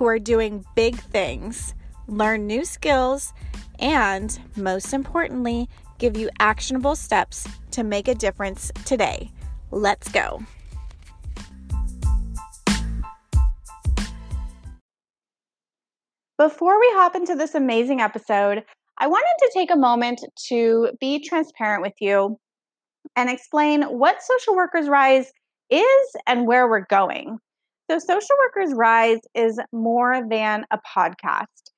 who are doing big things, learn new skills, and most importantly, give you actionable steps to make a difference today. Let's go. Before we hop into this amazing episode, I wanted to take a moment to be transparent with you and explain what Social Workers Rise is and where we're going. So, Social Workers Rise is more than a podcast.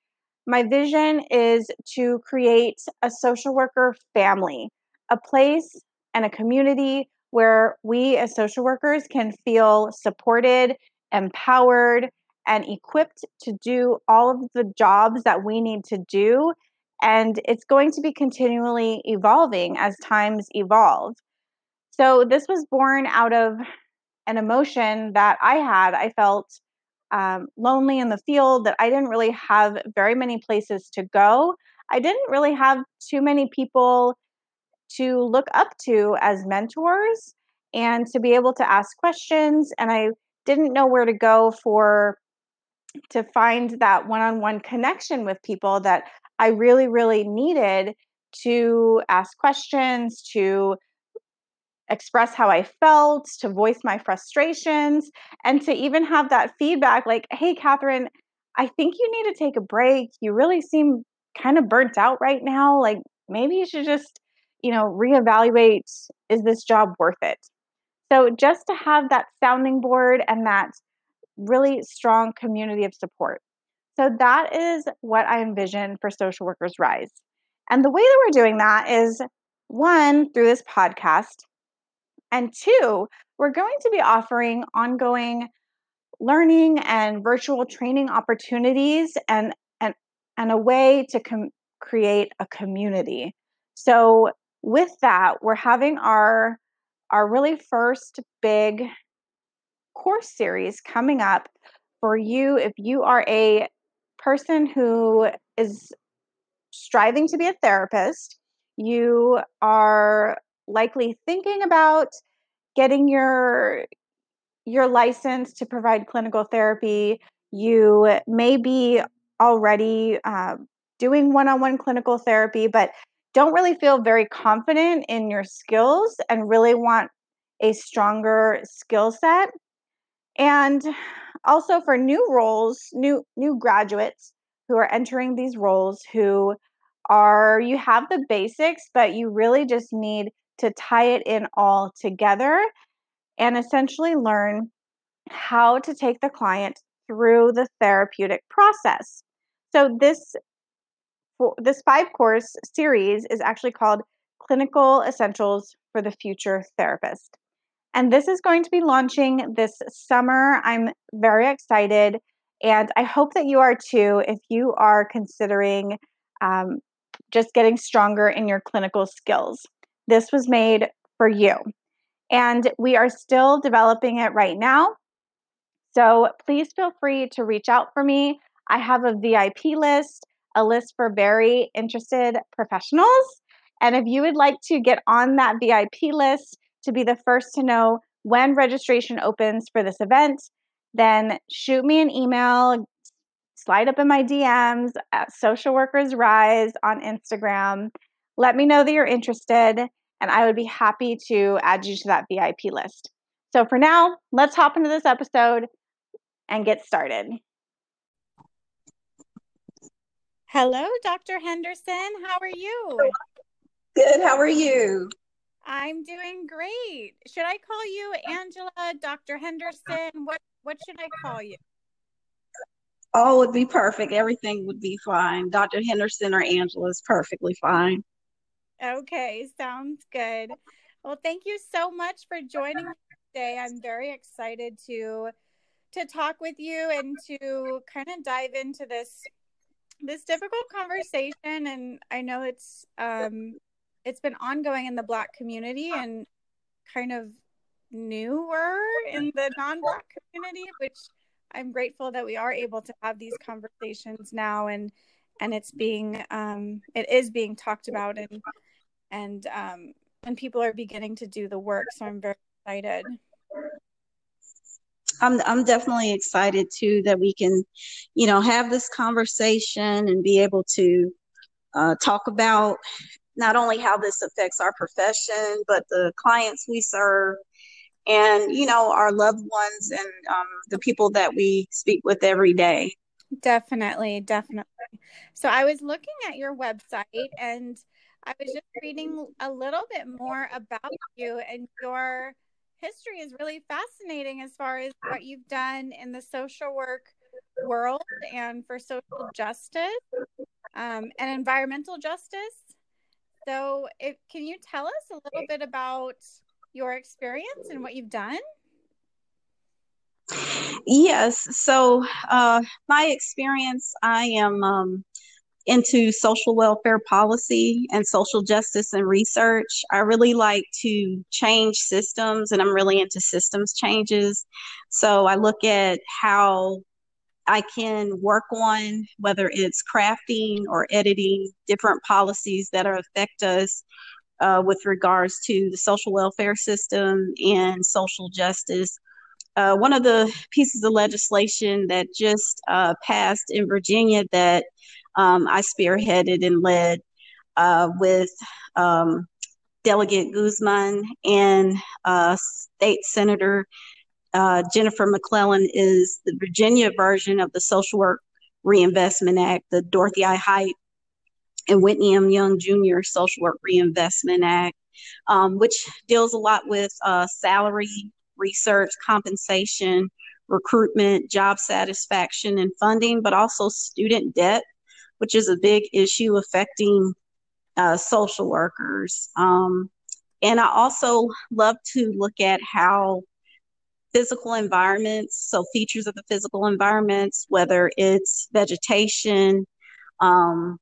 My vision is to create a social worker family, a place and a community where we as social workers can feel supported, empowered, and equipped to do all of the jobs that we need to do. And it's going to be continually evolving as times evolve. So, this was born out of an emotion that I had. I felt um, lonely in the field, that I didn't really have very many places to go. I didn't really have too many people to look up to as mentors and to be able to ask questions. And I didn't know where to go for to find that one-on-one connection with people that I really, really needed to ask questions, to express how I felt, to voice my frustrations, and to even have that feedback like, hey, Catherine, I think you need to take a break. You really seem kind of burnt out right now. Like, maybe you should just, you know, reevaluate is this job worth it? So, just to have that sounding board and that really strong community of support. So, that is what I envision for Social Workers Rise. And the way that we're doing that is one, through this podcast, and two, we're going to be offering ongoing learning and virtual training opportunities and, and, and a way to com- create a community. So, with that, we're having our, our really first big course series coming up for you if you are a person who is striving to be a therapist, you are likely thinking about getting your your license to provide clinical therapy. You may be already uh, doing one-on-one clinical therapy, but don't really feel very confident in your skills and really want a stronger skill set. And also for new roles, new new graduates who are entering these roles who are you have the basics, but you really just need to tie it in all together and essentially learn how to take the client through the therapeutic process. So this this five course series is actually called Clinical Essentials for the Future Therapist. And this is going to be launching this summer. I'm very excited and I hope that you are too if you are considering um, just getting stronger in your clinical skills. This was made for you. And we are still developing it right now. So please feel free to reach out for me. I have a VIP list, a list for very interested professionals. And if you would like to get on that VIP list to be the first to know when registration opens for this event, then shoot me an email, slide up in my DMs at Social Workers Rise on Instagram. Let me know that you're interested, and I would be happy to add you to that VIP list. So for now, let's hop into this episode and get started. Hello, Dr. Henderson. How are you? Good. How are you? I'm doing great. Should I call you Angela, Dr. Henderson? What what should I call you? All would be perfect. Everything would be fine. Dr. Henderson or Angela is perfectly fine. Okay, sounds good. Well, thank you so much for joining me today. I'm very excited to to talk with you and to kind of dive into this this difficult conversation, and I know it's um, it's been ongoing in the Black community and kind of newer in the non-Black community, which I'm grateful that we are able to have these conversations now, and and it's being um, it is being talked about, and and um, and people are beginning to do the work. So I'm very excited. I'm I'm definitely excited too that we can, you know, have this conversation and be able to uh, talk about not only how this affects our profession, but the clients we serve, and you know, our loved ones and um, the people that we speak with every day. Definitely, definitely. So I was looking at your website and I was just reading a little bit more about you and your history is really fascinating as far as what you've done in the social work world and for social justice um, and environmental justice. So, if, can you tell us a little bit about your experience and what you've done? Yes. So, uh, my experience, I am um, into social welfare policy and social justice and research. I really like to change systems and I'm really into systems changes. So I look at how I can work on whether it's crafting or editing different policies that are affect us uh, with regards to the social welfare system and social justice. Uh, one of the pieces of legislation that just uh, passed in Virginia that um, I spearheaded and led uh, with um, Delegate Guzman and uh, State Senator uh, Jennifer McClellan is the Virginia version of the Social Work Reinvestment Act, the Dorothy I. Height and Whitney M. Young Jr. Social Work Reinvestment Act, um, which deals a lot with uh, salary, research, compensation, recruitment, job satisfaction, and funding, but also student debt which is a big issue affecting uh, social workers. Um, and I also love to look at how physical environments, so features of the physical environments, whether it's vegetation, um,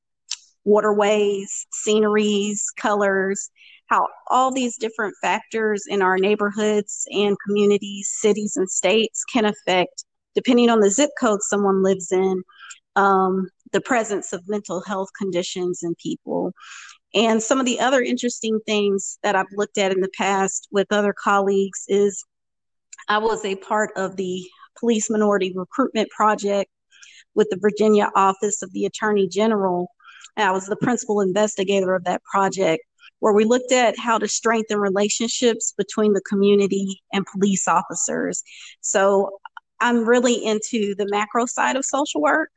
waterways, sceneries, colors, how all these different factors in our neighborhoods and communities, cities, and states can affect, depending on the zip code someone lives in, um, the presence of mental health conditions in people. And some of the other interesting things that I've looked at in the past with other colleagues is I was a part of the Police Minority Recruitment Project with the Virginia Office of the Attorney General. And I was the principal investigator of that project, where we looked at how to strengthen relationships between the community and police officers. So I'm really into the macro side of social work.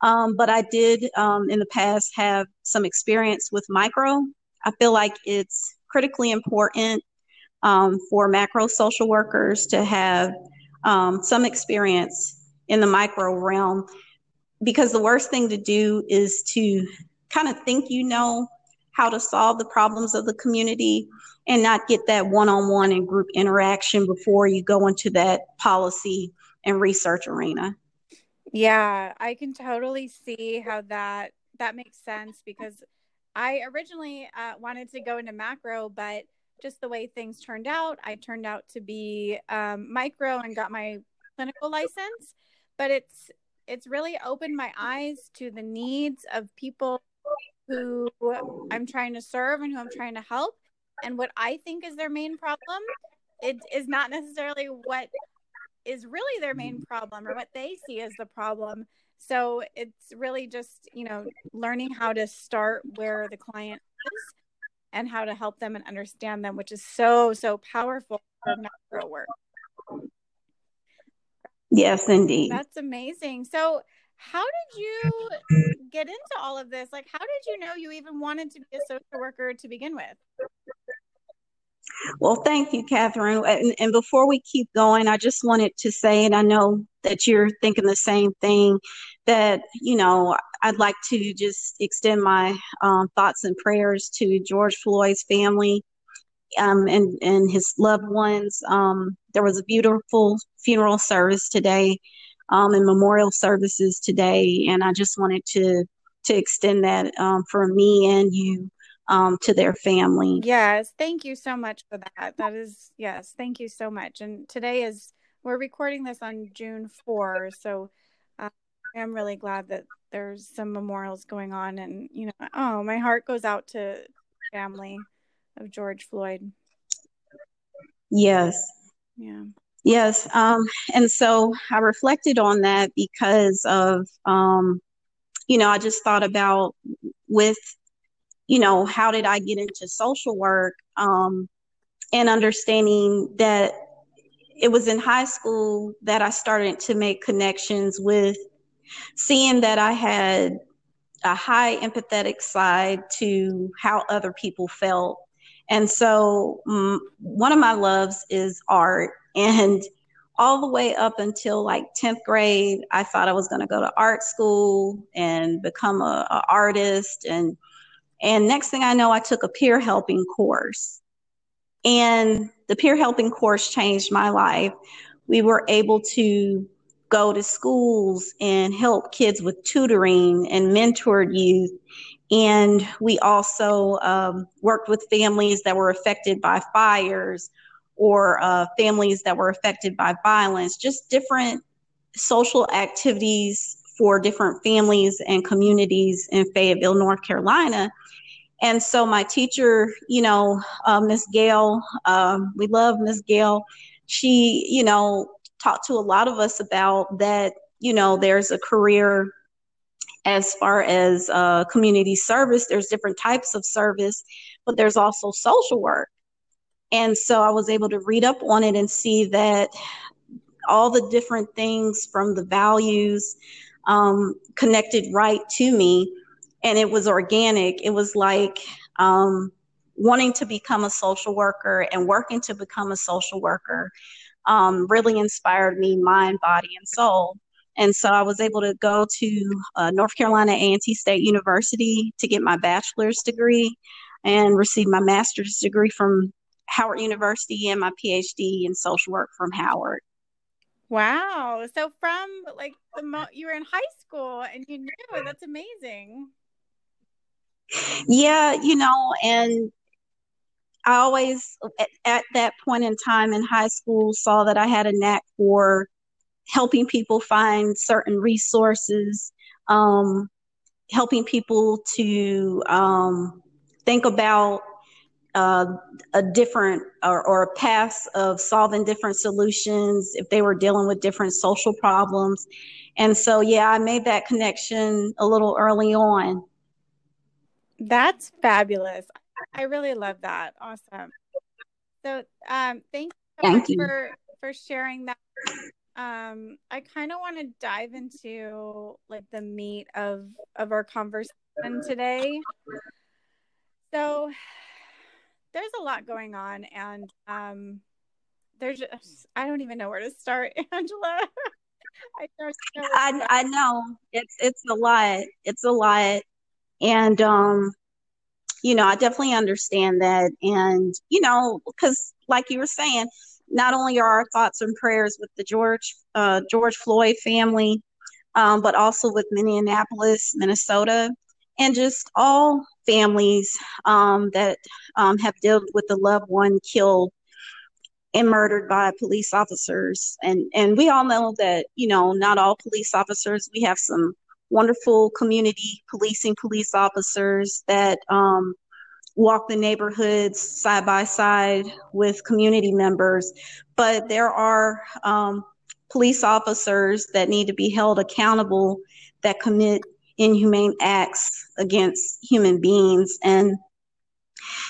Um, but I did um, in the past have some experience with micro. I feel like it's critically important um, for macro social workers to have um, some experience in the micro realm because the worst thing to do is to kind of think you know how to solve the problems of the community and not get that one-on-one and group interaction before you go into that policy and research arena. Yeah, I can totally see how that that makes sense because I originally uh, wanted to go into macro, but just the way things turned out, I turned out to be um, micro and got my clinical license. But it's it's really opened my eyes to the needs of people who I'm trying to serve and who I'm trying to help. And what I think is their main problem, it is not necessarily what is really their main mm-hmm. problem or what they see as the problem. So it's really just, you know, learning how to start where the client is and how to help them and understand them, which is so, so powerful for macro work. Yes, indeed. That's amazing. So, how did you get into all of this? Like, how did you know you even wanted to be a social worker to begin with? Well, thank you, Catherine. And, and, before we keep going, I just wanted to say, and I know that you're thinking the same thing, that, you know, I'd like to just extend my um, thoughts and prayers to George Floyd's family um, and, and his loved ones. Um, there was a beautiful funeral service today um, and memorial services today. And I just wanted to to extend that um, for me and you um, to their family. Yes, thank you so much for that. That is yes, thank you so much. And today is we're recording this on June 4, so uh, I'm really glad that there's some memorials going on and you know, oh, my heart goes out to family of George Floyd. Yes. Yeah. Yes. Um, and so I reflected on that because of, um, you know, I just thought about with, you know, how did I get into social work um, and understanding that it was in high school that I started to make connections with seeing that I had a high empathetic side to how other people felt. And so um, one of my loves is art. And all the way up until like 10th grade, I thought I was going to go to art school and become a, a artist. And, and next thing I know, I took a peer helping course. And the peer helping course changed my life. We were able to go to schools and help kids with tutoring and mentored youth. And we also um, worked with families that were affected by fires or uh, families that were affected by violence, just different social activities for different families and communities in Fayetteville, North Carolina. And so my teacher, you know, uh, Miss Gail, um, we love Miss Gail. She, you know, talked to a lot of us about that, you know, there's a career as far as uh, community service, there's different types of service, but there's also social work. And so I was able to read up on it and see that all the different things from the values um, connected right to me. And it was organic. It was like um, wanting to become a social worker and working to become a social worker um, really inspired me, mind, body, and soul. And so I was able to go to uh, North Carolina A&T State University to get my bachelor's degree and receive my master's degree from Howard University and my PhD in social work from Howard. Wow. So from like the mo- you were in high school and you knew that's amazing. Yeah, you know, and I always at, at that point in time in high school saw that I had a knack for helping people find certain resources, um, helping people to um, think about uh, a different or, or a path of solving different solutions if they were dealing with different social problems. And so, yeah, I made that connection a little early on. That's fabulous. I really love that. Awesome. So, um, thank you so thank you. for for sharing that. Um, I kind of want to dive into like the meat of of our conversation today. So, there's a lot going on and um there's just I don't even know where to start, Angela. I. I, I know it's it's a lot. It's a lot, and um, you know, I definitely understand that, and you know, because like you were saying, not only are our thoughts and prayers with the George uh, George Floyd family, um, but also with Minneapolis, Minnesota, and just all families um, that um, have dealt with a loved one killed and murdered by police officers. And and we all know that you know not all police officers. We have some wonderful community policing police officers that um, walk the neighborhoods side by side with community members. But there are um, police officers that need to be held accountable that commit inhumane acts against human beings. And,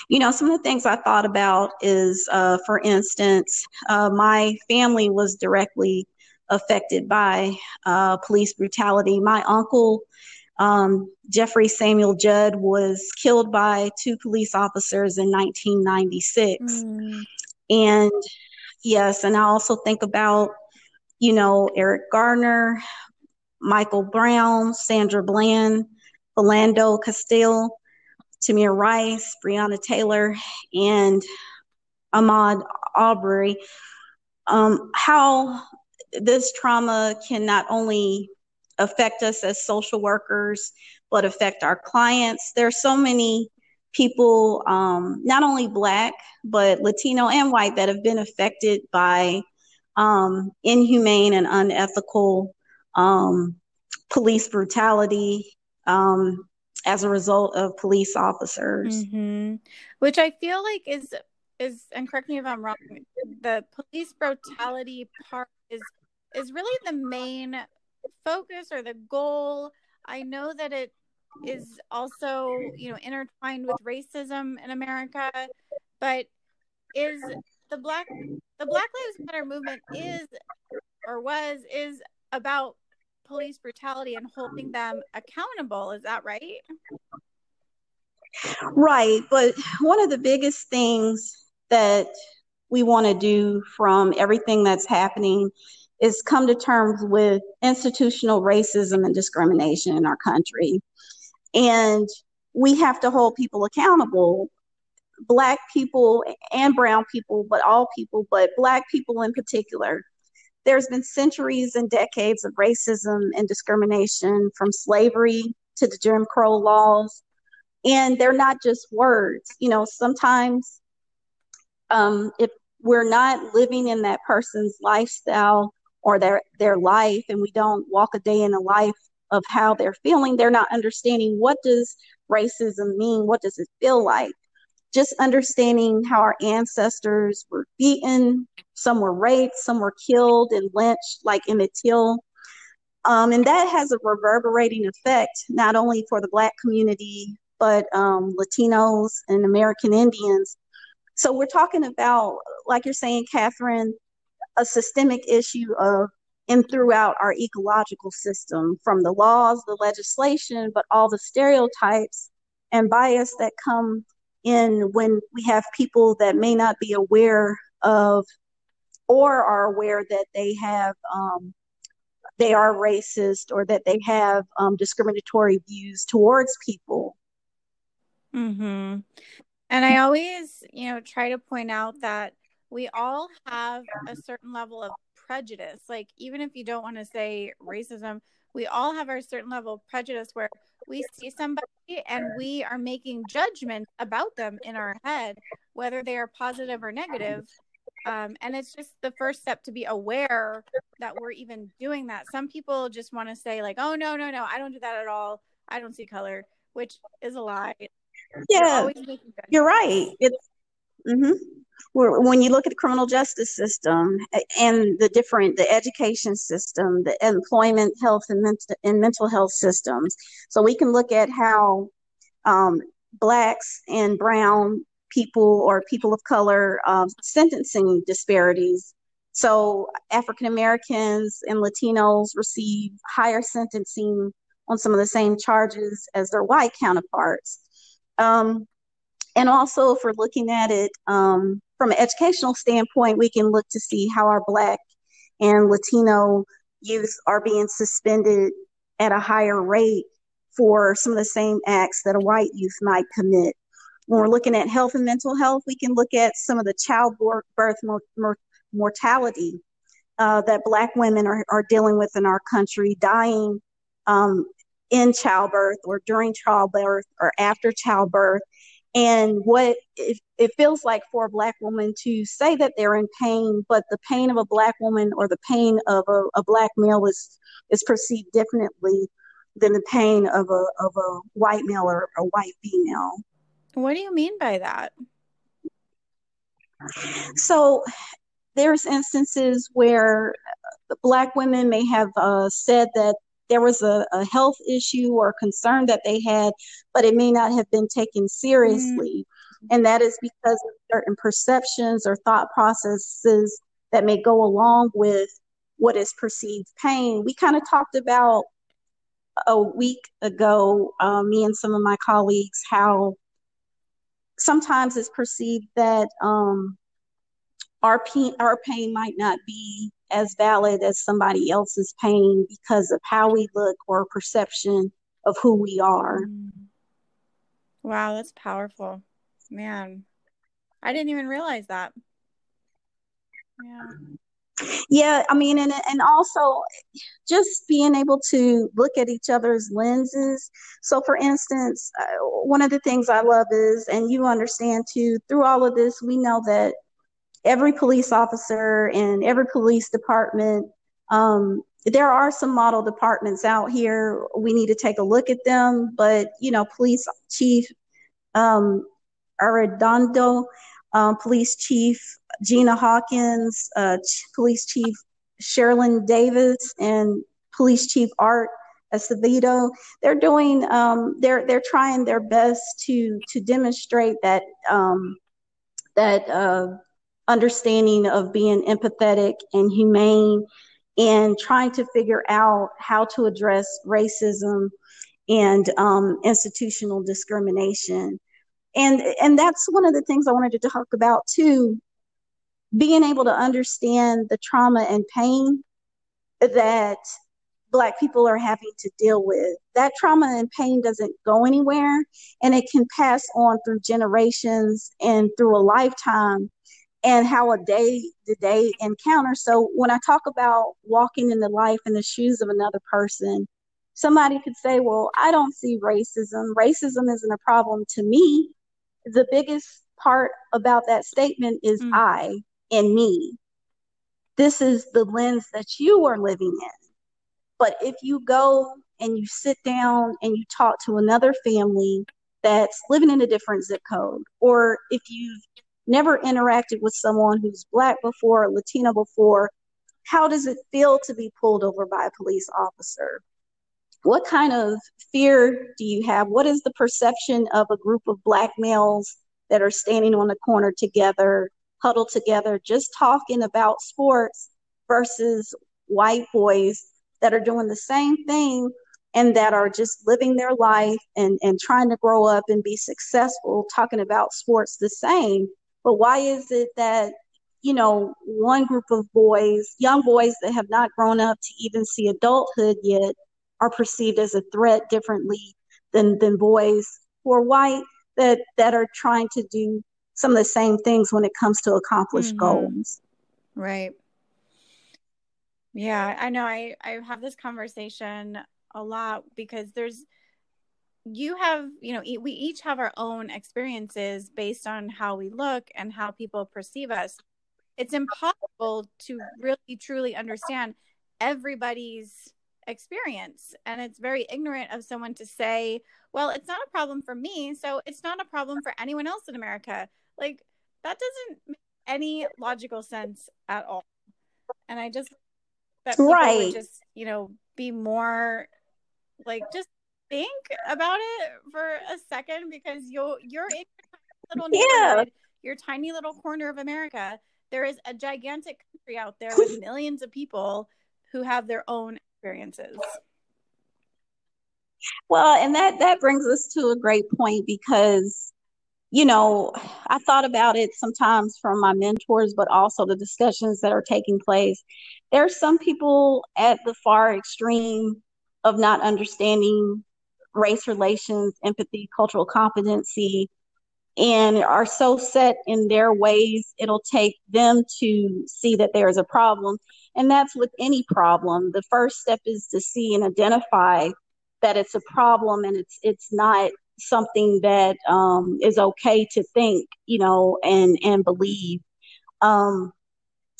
you know, some of the things I thought about is, uh, for instance, uh, my family was directly affected by uh, police brutality. My uncle, um, Jeffrey Samuel Judd, was killed by two police officers in 1996. Mm. And yes, and I also think about, you know, Eric Garner, Michael Brown, Sandra Bland, Philando Castile, Tamir Rice, Breonna Taylor, and Ahmaud Arbery, Um, how this trauma can not only affect us as social workers, but affect our clients. There are so many people, um, not only Black, but Latino and white, that have been affected by um, inhumane and unethical um, police brutality um, as a result of police officers. Mm-hmm. Which I feel like is is and correct me if I'm wrong. The police brutality part is is really the main focus or the goal. I know that it is also you know intertwined with racism in America, but is the black the Black Lives Matter movement is or was is about police brutality and holding them accountable. Is that right? Right. But one of the biggest things that we want to do from everything that's happening is come to terms with institutional racism and discrimination in our country. And we have to hold people accountable black people and brown people but all people but black people in particular there's been centuries and decades of racism and discrimination from slavery to the Jim Crow laws. And they're not just words. You know, sometimes um, if we're not living in that person's lifestyle or their, their life and we don't walk a day in the life of how they're feeling, they're not understanding what does racism mean? What does it feel like? Just understanding how our ancestors were beaten, some were raped, some were killed and lynched, like Emmett Till. Um, and that has a reverberating effect not only for the Black community, but um, Latinos and American Indians. So we're talking about, like you're saying, Catherine, a systemic issue of and throughout our ecological system, from the laws, the legislation, but all the stereotypes and bias that come in when we have people that may not be aware of or are aware that they have um, they are racist or that they have um, discriminatory views towards people. Hmm. And I always, you know, try to point out that we all have a certain level of prejudice. Like even if you don't want to say racism, we all have our certain level of prejudice where we see somebody and we are making judgments about them in our head, whether they are positive or negative. Um, and it's just the first step to be aware that we're even doing that. Some people just want to say, like, oh, no, no, no, I don't do that at all. I don't see color, which is a lie. Yeah, you're right. It's, mm-hmm when you look at the criminal justice system and the different the education system the employment health and mental, and mental health systems. So we can look at how um, blacks and brown people or people of color uh, sentencing disparities. So african americans and latinos receive higher sentencing on some of the same charges as their white counterparts. Um, and also, if we're looking at it um, from an educational standpoint, we can look to see how our Black and Latino youth are being suspended at a higher rate for some of the same acts that a white youth might commit. When we're looking at health and mental health, we can look at some of the childbirth mortality uh, that Black women are, are dealing with in our country, dying um, in childbirth or during childbirth or after childbirth and what it, it, feels like for a black woman to say that they're in pain but the pain of a black woman or the pain of a, a black male is is perceived differently than the pain of a of a white male or a white female. What do you mean by that? So there's instances where black women may have uh, said that there was a, a health issue or concern that they had, but it may not have been taken seriously. Mm-hmm. And that is because of certain perceptions or thought processes that may go along with what is perceived pain. We kind of talked about a week ago, uh, me and some of my colleagues, how sometimes it's perceived that um, our pain, our pain might not be as valid as somebody else's pain because of how we look or perception of who we are. Mm. Wow, that's powerful. Man, I didn't even realize that. Yeah. Yeah, I mean, and and also just being able to look at each other's lenses. So, for instance, uh, one of the things I love is, and you understand too, through all of this, we know that every police officer and every police department, um, there are some model departments out here. We need to take a look at them. But, you know, police chief um, Arredondo, um, police chief Gina Hawkins, uh, police chief Sherilyn Davis, and police chief Art Acevedo. They're doing, um, they're they're trying their best to to demonstrate that um, that uh, understanding of being empathetic and humane and trying to figure out how to address racism and um, institutional discrimination. And, and that's one of the things I wanted to talk about too being able to understand the trauma and pain that Black people are having to deal with. That trauma and pain doesn't go anywhere, and it can pass on through generations and through a lifetime and how a day to day encounter. So when I talk about walking in the life in the shoes of another person, somebody could say, Well, I don't see racism. Racism isn't a problem to me. The biggest part about that statement is mm. I and me. This is the lens that you are living in. But if you go and you sit down and you talk to another family that's living in a different zip code, or if you've never interacted with someone who's black before or before, how does it feel to be pulled over by a police officer? What kind of fear do you have? What is the perception of a group of black males that are standing on the corner together, huddled together, just talking about sports versus white boys that are doing the same thing and that are just living their life and, and trying to grow up and be successful, talking about sports the same. But why is it that, you know, one group of boys, young boys that have not grown up to even see adulthood yet, are perceived as a threat differently than, than boys who are white that, that are trying to do some of the same things when it comes to accomplish mm-hmm. goals. Right. Yeah, I know. I, I have this conversation a lot because there's you have you know we each have our own experiences based on how we look and how people perceive us. It's impossible to really truly understand everybody's experience and it's very ignorant of someone to say well it's not a problem for me so it's not a problem for anyone else in america. Like that doesn't make any logical sense at all. And i just that right. just you know be more like just think about it for a second because you you're in your little neighborhood, yeah. your tiny little corner of America. There is a gigantic country out there with millions of people who have their own experiences. Well, and that that brings us to a great point because you know, I thought about it sometimes from my mentors, but also the discussions that are taking place. There are some people at the far extreme of not understanding race relations, empathy, cultural competency, and are so set in their ways, it'll take them to see that there is a problem. And that's with any problem. The first step is to see and identify that it's a problem and it's it's not something that um, is okay to think, you know, and and believe. Um,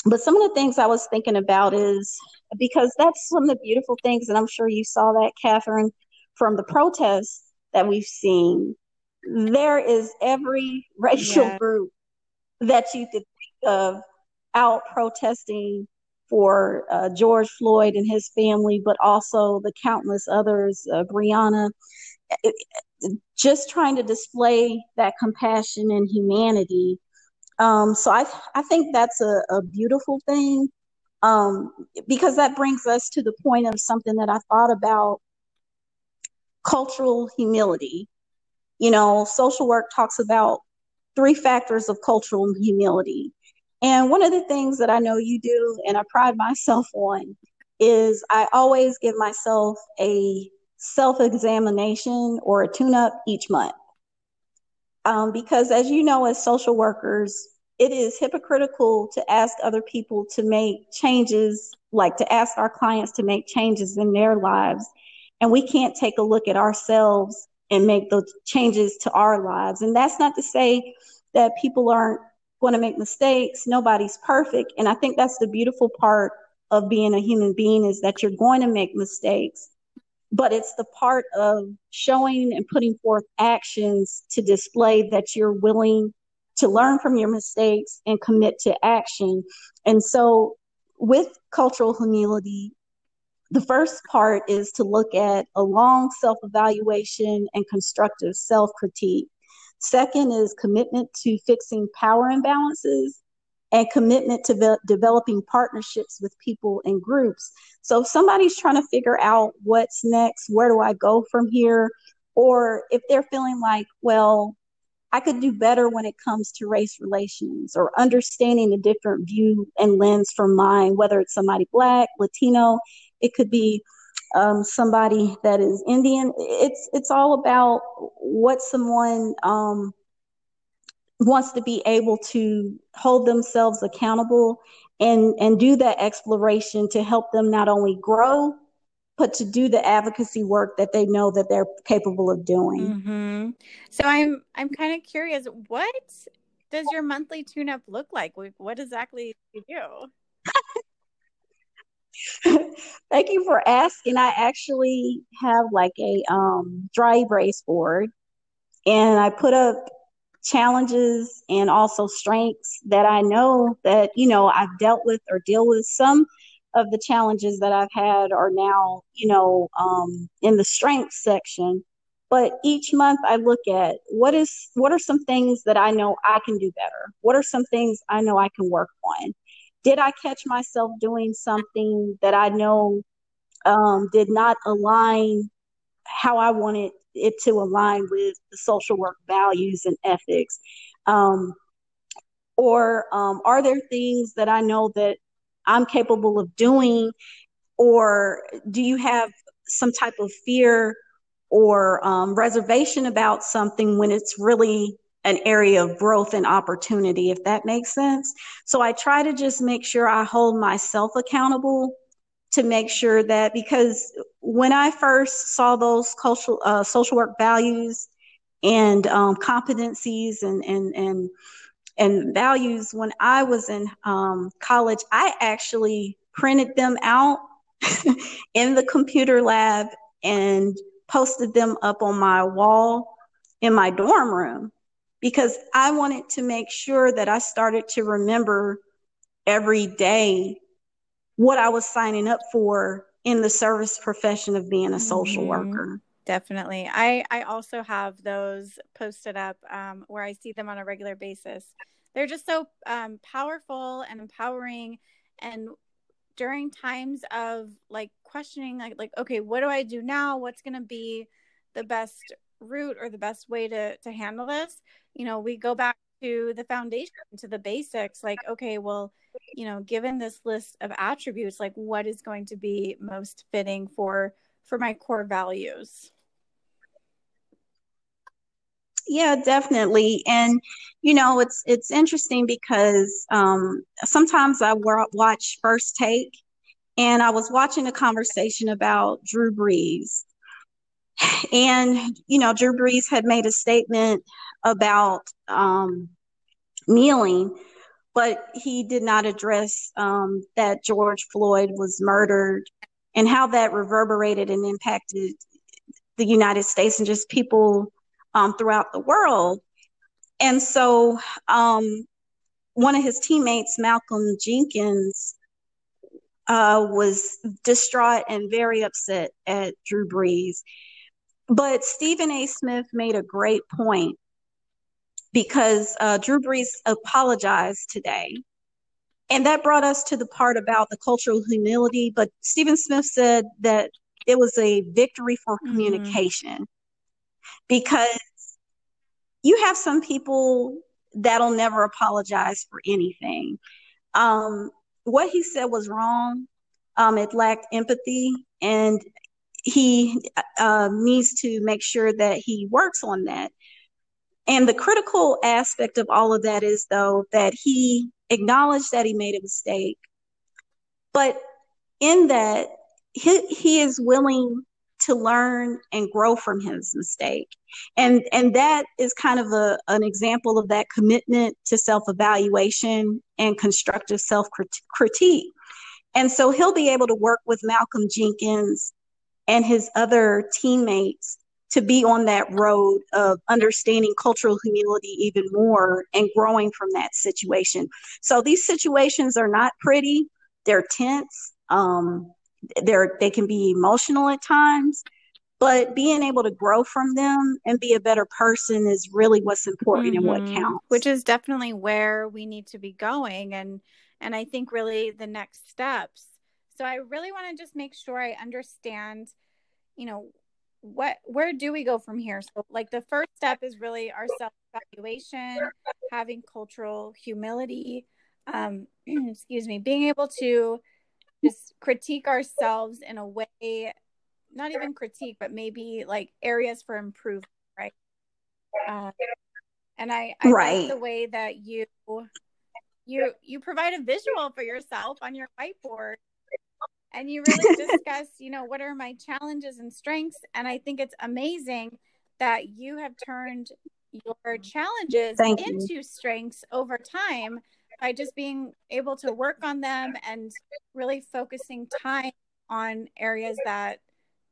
but some of the things I was thinking about is because that's some of the beautiful things, and I'm sure you saw that, Catherine, from the protests that we've seen, there is every racial yeah. group that you could think of out protesting for uh, George Floyd and his family, but also the countless others, uh, it, it, just trying to display that compassion and humanity. Um, so I, I think that's a, a beautiful thing um, because that brings us to the point of something that I thought about cultural humility. You know, social work talks about three factors of cultural humility. And one of the things that I know you do, and I pride myself on, is I always give myself a self examination or a tune up each month. Um, because as you know, as social workers, it is hypocritical to ask other people to make changes, like to ask our clients to make changes in their lives. And we can't take a look at ourselves and make those changes to our lives. And that's not to say that people aren't going to make mistakes. Nobody's perfect. And I think that's the beautiful part of being a human being is that you're going to make mistakes. But it's the part of showing and putting forth actions to display that you're willing to learn from your mistakes and commit to action. And so with cultural humility, the first part is to look at a long self evaluation and constructive self critique. Second is commitment to fixing power imbalances and commitment to ve- developing partnerships with people and groups. So if somebody's trying to figure out what's next, where do I go from here? Or if they're feeling like, well, I could do better when it comes to race relations or understanding a different view and lens from mine, whether it's somebody black, Latino, it could be um, somebody that is Indian. It's it's all about what someone um, wants to be able to hold themselves accountable and and do that exploration to help them not only grow but to do the advocacy work that they know that they're capable of doing. Mm-hmm. So I'm I'm kind of curious, what does your monthly tune-up look like? What exactly do you do? Thank you for asking. I actually have like a um, dry erase board, and I put up challenges and also strengths that I know that you know I've dealt with or deal with. Some of the challenges that I've had are now, you know, um, in the strengths section. But each month I look at what is what are some things that I know I can do better? What are some things I know I can work on? Did I catch myself doing something that I know um, did not align how I wanted it to align with the social work values and ethics? Um, or um, are there things that I know that I'm capable of doing? Or do you have some type of fear or um, reservation about something when it's really an area of growth and opportunity, if that makes sense? So I try to just make sure I hold myself accountable to make sure that because when I first saw those cultural uh, social work values and um, competencies and and and and values when I was in um, college, I actually printed them out in the computer lab and posted them up on my wall in my dorm room because I wanted to make sure that I started to remember every day what I was signing up for in the service profession of being a social mm-hmm. worker. Definitely. I, I also have those posted up um, where I see them on a regular basis. They're just so um, powerful and empowering. And during times of like questioning, like, like, okay, what do I do now? What's going to be the best route or the best way to, to handle this? You know, we go back to the foundation, to the basics, like, okay, well, you know, given this list of attributes, like what is going to be most fitting for for my core values? Yeah, definitely. And you know, it's it's interesting because um, sometimes I watch First Take, and I was watching a conversation about Drew Brees, and you know, Drew Brees had made a statement about um, kneeling, but he did not address um, that George Floyd was murdered and how that reverberated and impacted the United States and just people um, throughout the world. And so um, one of his teammates, Malcolm Jenkins, uh, was distraught and very upset at Drew Brees. But Stephen A. Smith made a great point because uh, Drew Brees apologized today. And that brought us to the part about the cultural humility. But Stephen Smith said that it was a victory for mm-hmm. communication because you have some people that'll never apologize for anything. Um, what he said was wrong. Um, it lacked empathy, and he uh, needs to make sure that he works on that. And the critical aspect of all of that is, though, that he acknowledged that he made a mistake. But in that, he, he is willing to learn and grow from his mistake. And, and that is kind of a, an example of that commitment to self evaluation and constructive self critique. And so he'll be able to work with Malcolm Jenkins and his other teammates to be on that road of understanding cultural humility even more and growing from that situation. So these situations are not pretty, they're tense, um, they're, they can be emotional at times. But being able to grow from them and be a better person is really what's important mm-hmm. and what mm-hmm. counts. Which is definitely where we need to be going. And and I think really the next steps. So I really want to just make sure I understand, you know, what where do we go from here? So like the first step is really our self-evaluation, having cultural humility, um, excuse me, being able to just critique ourselves in a way, not even critique, but maybe like areas for improvement, right? Uh, and I, I right. like the way that you you you provide a visual for yourself on your whiteboard and you really discuss you know what are my challenges and strengths and i think it's amazing that you have turned your challenges Thank into you. strengths over time by just being able to work on them and really focusing time on areas that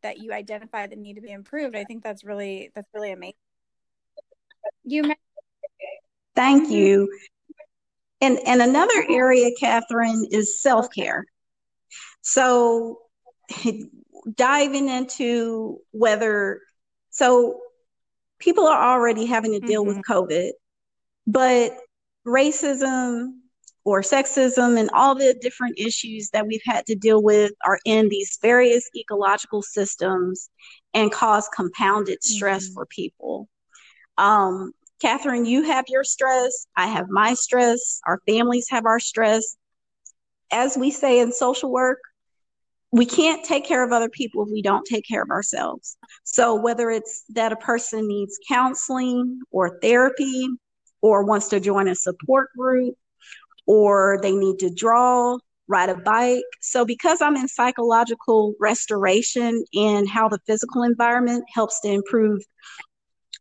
that you identify that need to be improved i think that's really that's really amazing you thank you and and another area, Catherine, is self care. So diving into whether so people are already having to deal mm-hmm. with COVID, but racism or sexism and all the different issues that we've had to deal with are in these various ecological systems and cause compounded stress mm-hmm. for people. Um, Catherine, you have your stress. I have my stress. Our families have our stress. As we say in social work, we can't take care of other people if we don't take care of ourselves. So, whether it's that a person needs counseling or therapy, or wants to join a support group, or they need to draw, ride a bike. So, because I'm in psychological restoration and how the physical environment helps to improve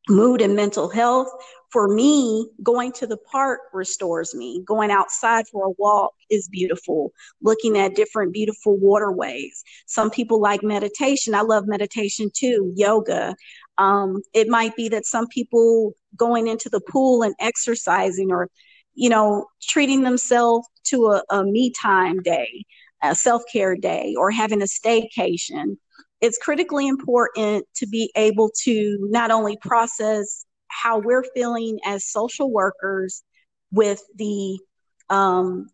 mood and mental health. For me, going to the park restores me. Going outside for a walk is beautiful. Looking at different beautiful waterways. Some people like meditation. I love meditation too, yoga. Um, it might be that some people going into the pool and exercising or, you know, treating themselves to a, a me time day, a self care day, or having a staycation it's critically important to be able to not only process how we're feeling as social workers with the um,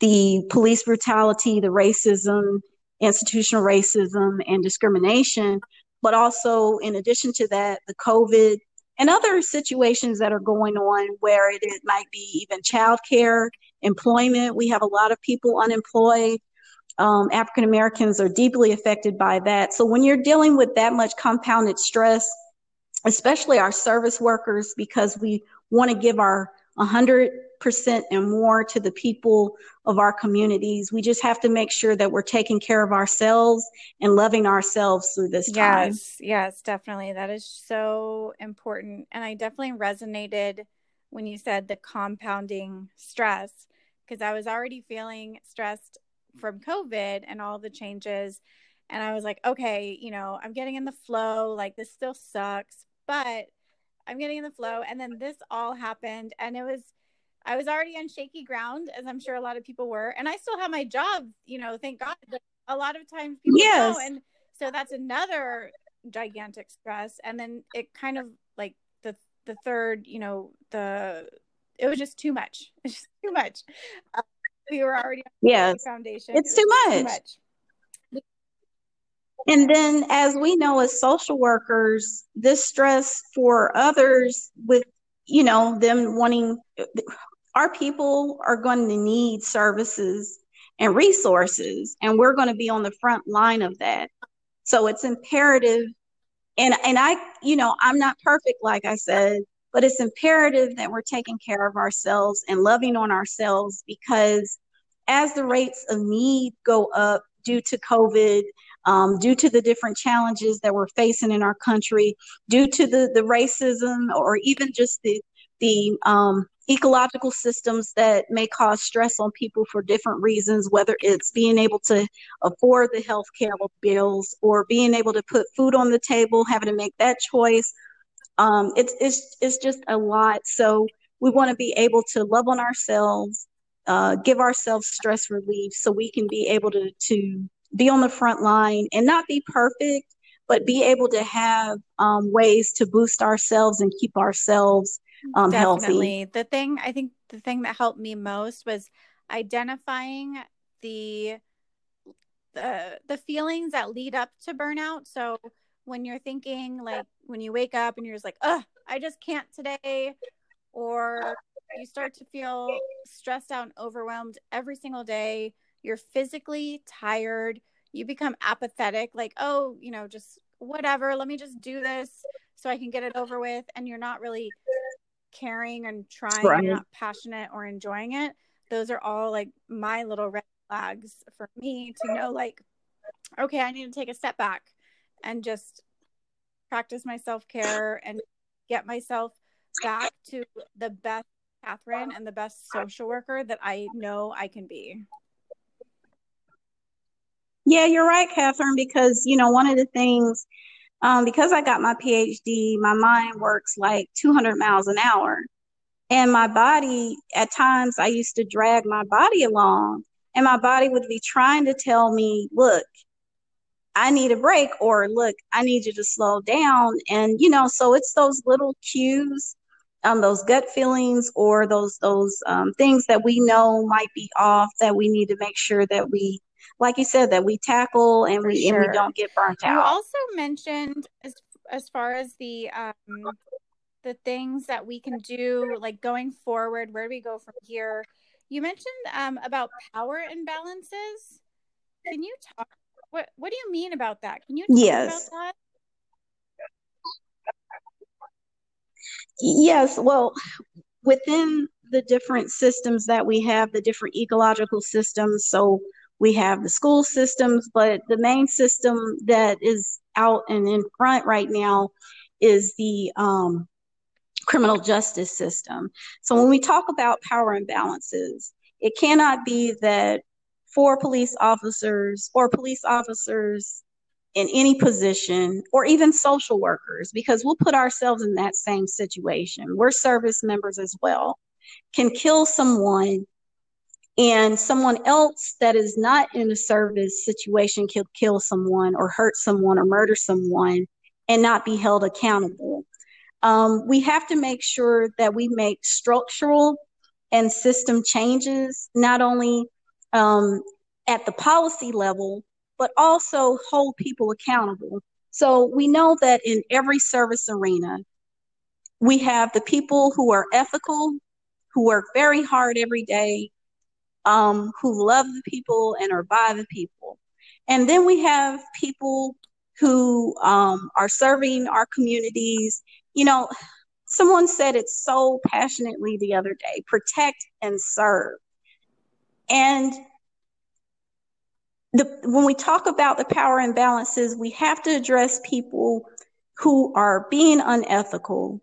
the police brutality, the racism, institutional racism, and discrimination, but also in addition to that, the COVID and other situations that are going on where it, it might be even childcare, employment. We have a lot of people unemployed um, African Americans are deeply affected by that. So when you're dealing with that much compounded stress, especially our service workers, because we want to give our 100% and more to the people of our communities, we just have to make sure that we're taking care of ourselves and loving ourselves through this time. Yes, yes, definitely. That is so important. And I definitely resonated when you said the compounding stress because I was already feeling stressed from COVID and all the changes. And I was like, okay, you know, I'm getting in the flow. Like, this still sucks, but I'm getting in the flow. And then this all happened. And it was, I was already on shaky ground, as I'm sure a lot of people were. And I still have my job, you know, thank God. A lot of times people yes. And so that's another gigantic stress. And then it kind of like the, the third, you know, the, it was just too much. It's just too much. Uh, we were already yes. foundation. It's it too, much. too much. And then, as we know, as social workers, this stress for others with, you know, them wanting, our people are going to need services and resources, and we're going to be on the front line of that. So it's imperative. And, and I, you know, I'm not perfect, like I said, but it's imperative that we're taking care of ourselves and loving on ourselves because as the rates of need go up due to COVID, um, due to the different challenges that we're facing in our country, due to the, the racism or even just the the um, ecological systems that may cause stress on people for different reasons, whether it's being able to afford the health care bills or being able to put food on the table, having to make that choice. Um, it's, it's, it's just a lot. So we want to be able to love on ourselves, uh, give ourselves stress relief so we can be able to, to be on the front line and not be perfect, but be able to have um, ways to boost ourselves and keep ourselves um, Definitely. Healthy. The thing I think the thing that helped me most was identifying the the the feelings that lead up to burnout. So when you're thinking like when you wake up and you're just like, "Ugh, I just can't today," or you start to feel stressed out and overwhelmed every single day, you're physically tired, you become apathetic, like, "Oh, you know, just whatever, let me just do this so I can get it over with," and you're not really caring and trying right. not passionate or enjoying it those are all like my little red flags for me to know like okay i need to take a step back and just practice my self-care and get myself back to the best catherine and the best social worker that i know i can be yeah you're right catherine because you know one of the things um, because I got my PhD, my mind works like 200 miles an hour. And my body, at times, I used to drag my body along, and my body would be trying to tell me, look, I need a break, or look, I need you to slow down. And, you know, so it's those little cues, um, those gut feelings, or those, those um, things that we know might be off that we need to make sure that we like you said, that we tackle and we sure. and we don't get burnt out. You also mentioned as as far as the um the things that we can do, like going forward, where do we go from here? You mentioned um about power imbalances. Can you talk? What What do you mean about that? Can you talk yes. about that? Yes. Well, within the different systems that we have, the different ecological systems. So we have the school systems, but the main system that is out and in front right now is the um, criminal justice system. So when we talk about power imbalances, it cannot be that four police officers or police officers in any position or even social workers, because we'll put ourselves in that same situation. We're service members as well, can kill someone and someone else that is not in a service situation can kill someone or hurt someone or murder someone and not be held accountable. Um, we have to make sure that we make structural and system changes, not only um, at the policy level, but also hold people accountable. So we know that in every service arena, we have the people who are ethical, who work very hard every day, um, who love the people and are by the people. And then we have people who um, are serving our communities. You know, someone said it so passionately the other day protect and serve. And the, when we talk about the power imbalances, we have to address people who are being unethical,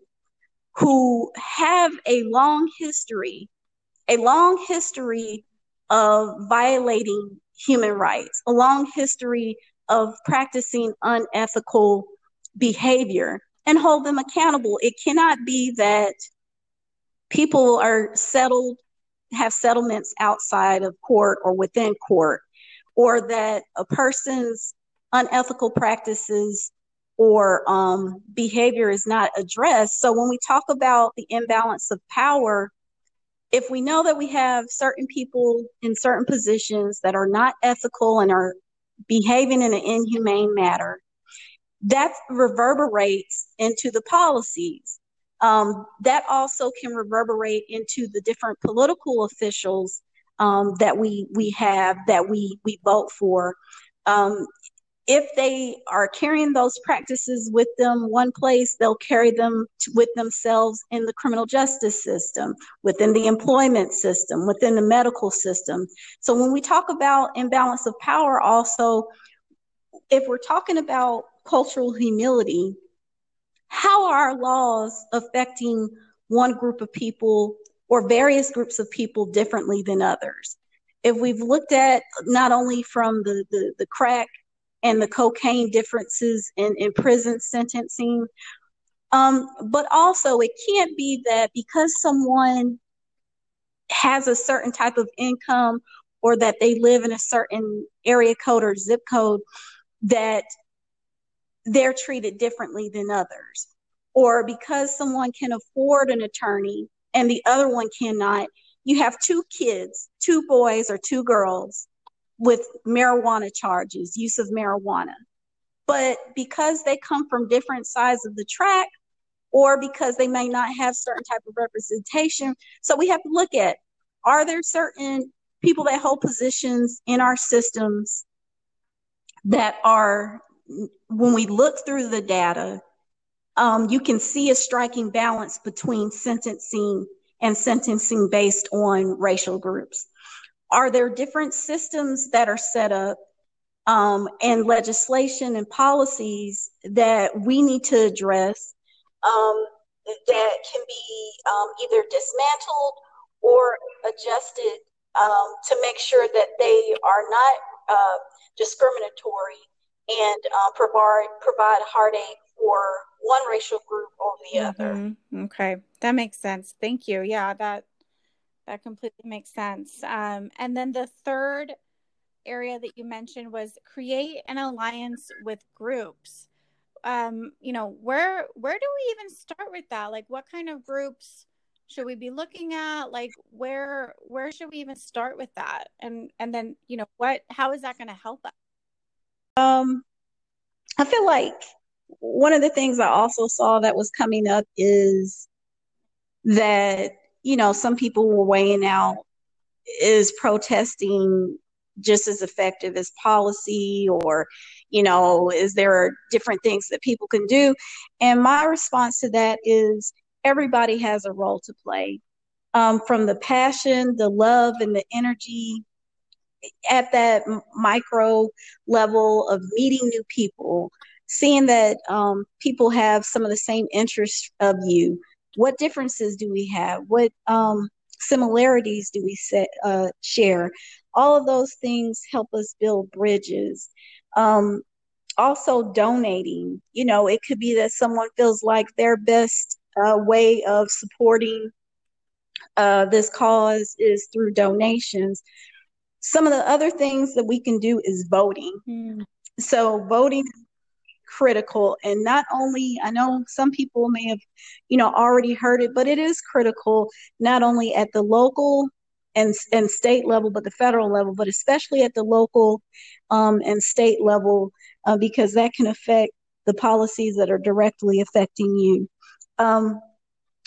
who have a long history, a long history of violating human rights, a long history of practicing unethical behavior, and hold them accountable. It cannot be that people are settled, have settlements outside of court or within court, or that a person's unethical practices or um, behavior is not addressed. So when we talk about the imbalance of power, if we know that we have certain people in certain positions that are not ethical and are behaving in an inhumane manner, that reverberates into the policies. Um, that also can reverberate into the different political officials um, that we we have that we we vote for. Um, if they are carrying those practices with them one place, they'll carry them with themselves in the criminal justice system, within the employment system, within the medical system. So when we talk about imbalance of power, also, if we're talking about cultural humility, how are our laws affecting one group of people or various groups of people differently than others? If we've looked at not only from the, the, the crack and the cocaine differences in, in prison sentencing. Um, but also, it can't be that because someone has a certain type of income or that they live in a certain area code or zip code that they're treated differently than others. Or because someone can afford an attorney and the other one cannot, you have two kids, two boys or two girls with marijuana charges, use of marijuana. But because they come from different sides of the track, or because they may not have certain type of representation, so we have to look at are there certain people that hold positions in our systems that are when we look through the data, um, you can see a striking balance between sentencing and sentencing based on racial groups are there different systems that are set up um, and legislation and policies that we need to address um, that can be um, either dismantled or adjusted um, to make sure that they are not uh, discriminatory and uh, provide provide heartache for one racial group over the mm-hmm. other. Okay, that makes sense. Thank you. Yeah, that that completely makes sense. Um, and then the third area that you mentioned was create an alliance with groups. Um, you know, where where do we even start with that? Like, what kind of groups should we be looking at? Like, where where should we even start with that? And and then you know, what how is that going to help us? Um, I feel like one of the things I also saw that was coming up is that you know, some people were weighing out is protesting just as effective as policy or you know is there different things that people can do? And my response to that is everybody has a role to play. Um, from the passion the love and the energy at that micro level of meeting new people seeing that um, people have some of the same interests of you what differences do we have? What um, similarities do we set, uh, share? All of those things help us build bridges. Um, also, donating. You know, it could be that someone feels like their best uh, way of supporting uh, this cause is through donations. Some of the other things that we can do is voting. Mm. So, voting critical. And not only i know some people may have you know already heard it but it is critical not only at the local and, and state level but the federal level but especially at the local um, and state level uh, because that can affect the policies that are directly affecting you. Um,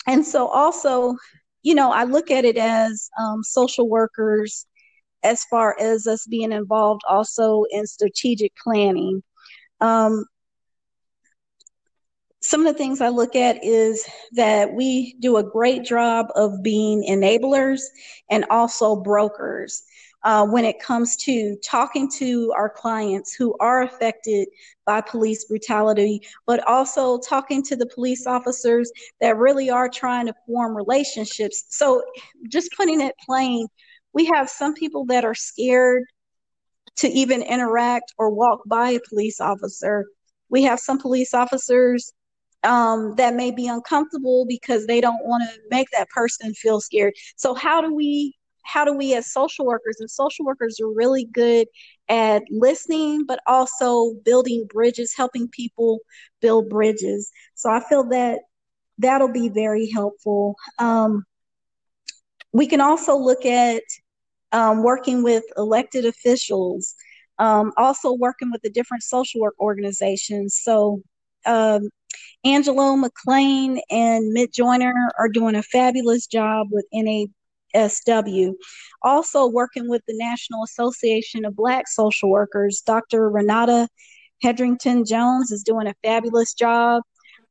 and so also you know i look at it as um, social workers as far as us being involved also in strategic planning. Um, some of the things I look at is that we do a great job of being enablers and also brokers uh, when it comes to talking to our clients who are affected by police brutality, but also talking to the police officers that really are trying to form relationships. So, just putting it plain, we have some people that are scared to even interact or walk by a police officer. We have some police officers um, that may be uncomfortable because they don't want to make that person feel scared. So how do we how do we as social workers and social workers are really good at listening but also building bridges helping people build bridges. So i feel that that'll be very helpful. Um, we can also look at um, working with elected officials um, also working with the different social work organizations. So um, Angelo McClain and Mit Joyner are doing a fabulous job with NASW. Also working with the National Association of Black Social Workers, Dr. Renata Hedrington Jones is doing a fabulous job.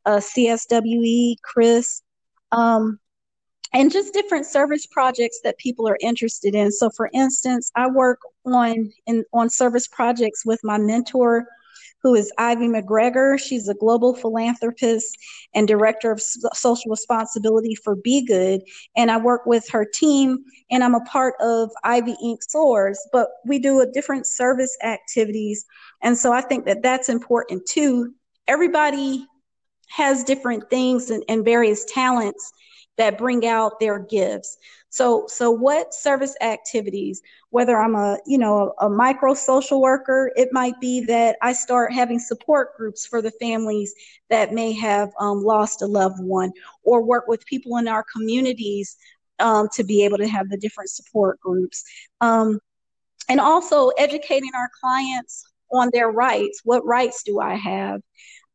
Uh, CSWE, Chris, um, and just different service projects that people are interested in. So, for instance, I work on in on service projects with my mentor, who is Ivy McGregor. She's a global philanthropist and director of social responsibility for BeyGOOD, and I work with her team. And I'm a part of Ivy Inc. Soars, but we do a different service activities, and so I think that that's important too. Everybody has different things and, and various talents that bring out their gifts. So, so what service activities, whether I'm a, you know, a, a, micro social worker, it might be that I start having support groups for the families that may have um, lost a loved one or work with people in our communities um, to be able to have the different support groups. Um, and also educating our clients on their rights. What rights do I have?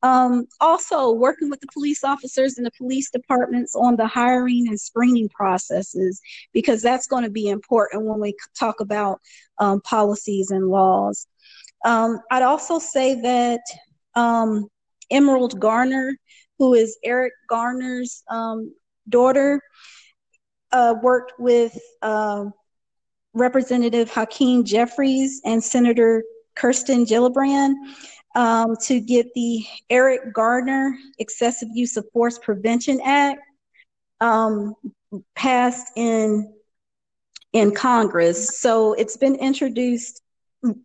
Um, also, working with the police officers and the police departments on the hiring and screening processes, because that's going to be important when we talk about um, policies and laws. Um, I'd also say that um, Emerald Garner, who is Eric Garner's um, daughter, uh, worked with uh, Representative Hakeem Jeffries and Senator Kirsten Gillibrand um, to get the Eric Garner Excessive Use of Force Prevention Act um, passed in in Congress. So it's been introduced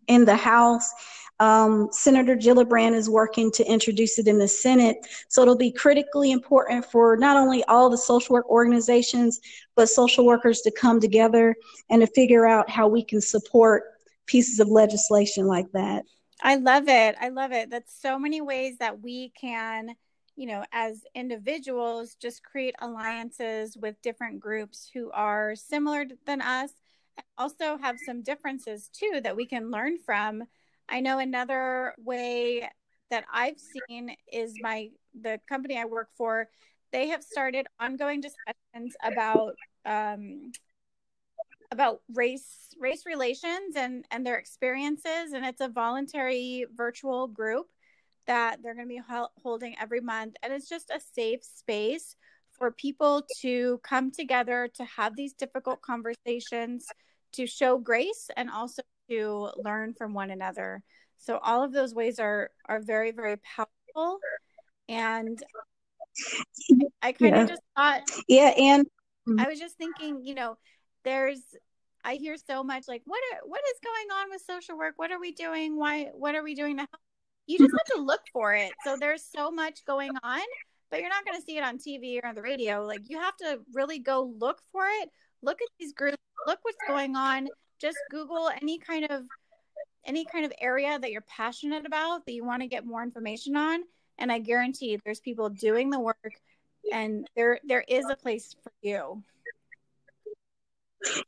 in the House. Um, Senator Gillibrand is working to introduce it in the Senate. So it'll be critically important for not only all the social work organizations, but social workers to come together and to figure out how we can support pieces of legislation like that. I love it. I love it. That's so many ways that we can, you know, as individuals, just create alliances with different groups who are similar than us, also have some differences too that we can learn from. I know another way that I've seen is my the company I work for. They have started ongoing discussions about um, about race race relations and and their experiences. And it's a voluntary virtual group that they're going to be holding every month. And it's just a safe space for people to come together to have these difficult conversations to show grace and also to learn from one another. So all of those ways are are very very powerful. And i kind of yeah. just thought yeah and i was just thinking you know there's I hear so much like what are, what is going on with social work? What are we doing? Why what are we doing to help? You just have to look for it. So there's so much going on, but you're not going to see it on TV or on the radio. Like you have to really go look for it. Look at these groups, look what's going on. Just Google any kind of any kind of area that you're passionate about that you want to get more information on and I guarantee there's people doing the work and there there is a place for you.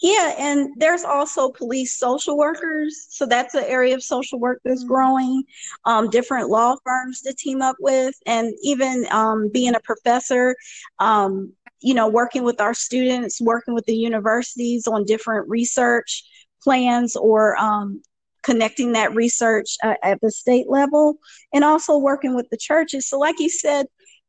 Yeah, and there's also police social workers. So that's an area of social work that's mm-hmm. growing. Um, different law firms to team up with, and even um, being a professor, um, you know, working with our students, working with the universities on different research plans or um, connecting that research uh, at the state level, and also working with the churches. So, like you said,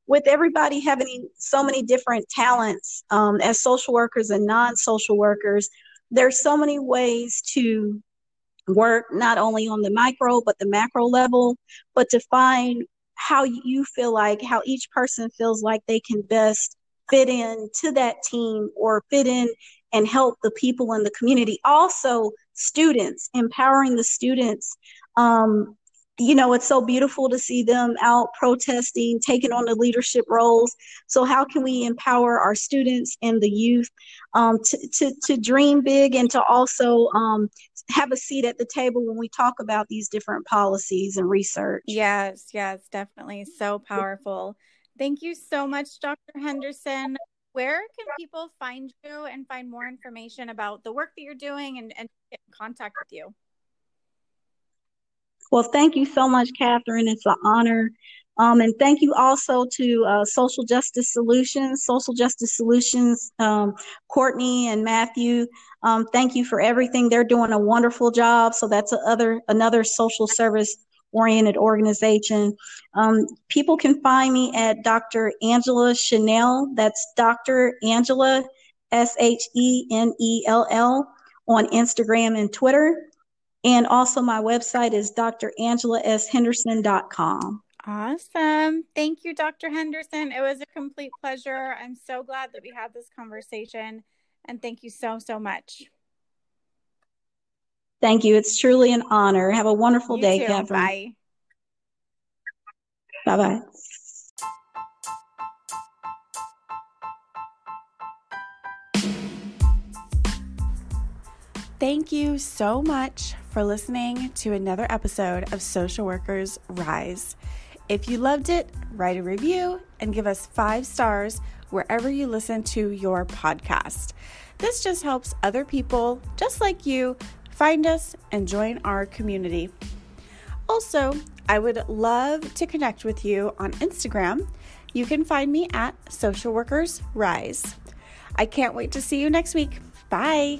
with everybody having so many different talents um, as social workers and non-social workers there's so many ways to work not only on the micro but the macro level but to find how you feel like how each person feels like they can best fit in to that team or fit in and help the people in the community. Also students empowering the students um, you know, it's so beautiful to see them out protesting, taking on the leadership roles. So, how can we empower our students and the youth um, to, to, to dream big and to also um, have a seat at the table when we talk about these different policies and research? Yes, yes, definitely. So powerful. Thank you so much, Dr. Henderson. Where can people find you and find more information about the work that you're doing and, and get in contact with you? Well, thank you so much, Catherine. It's an honor. Um, and thank you also to uh, Social Justice Solutions, Social Justice Solutions, um, Courtney and Matthew. Um, thank you for everything. They're doing a wonderful job. So that's other another social service oriented organization. Um, people can find me at Dr. Angela Shenell. That's Dr. Angela, S H E N E L L, on Instagram and Twitter. And also, my website is drangelaShenderson.com. Awesome. Thank you, Dr. Henderson. It was a complete pleasure. I'm so glad that we had this conversation. And thank you so, so much. Thank you. It's truly an honor. Have a wonderful You day, too. Catherine. Bye. Bye bye. Thank you so much for listening to another episode of Social Workers Rise. If you loved it, write a review and give us five stars wherever you listen to your podcast. This just helps other people just like you find us and join our community. Also, I would love to connect with you on Instagram. You can find me at Social Workers Rise. I can't wait to see you next week. Bye.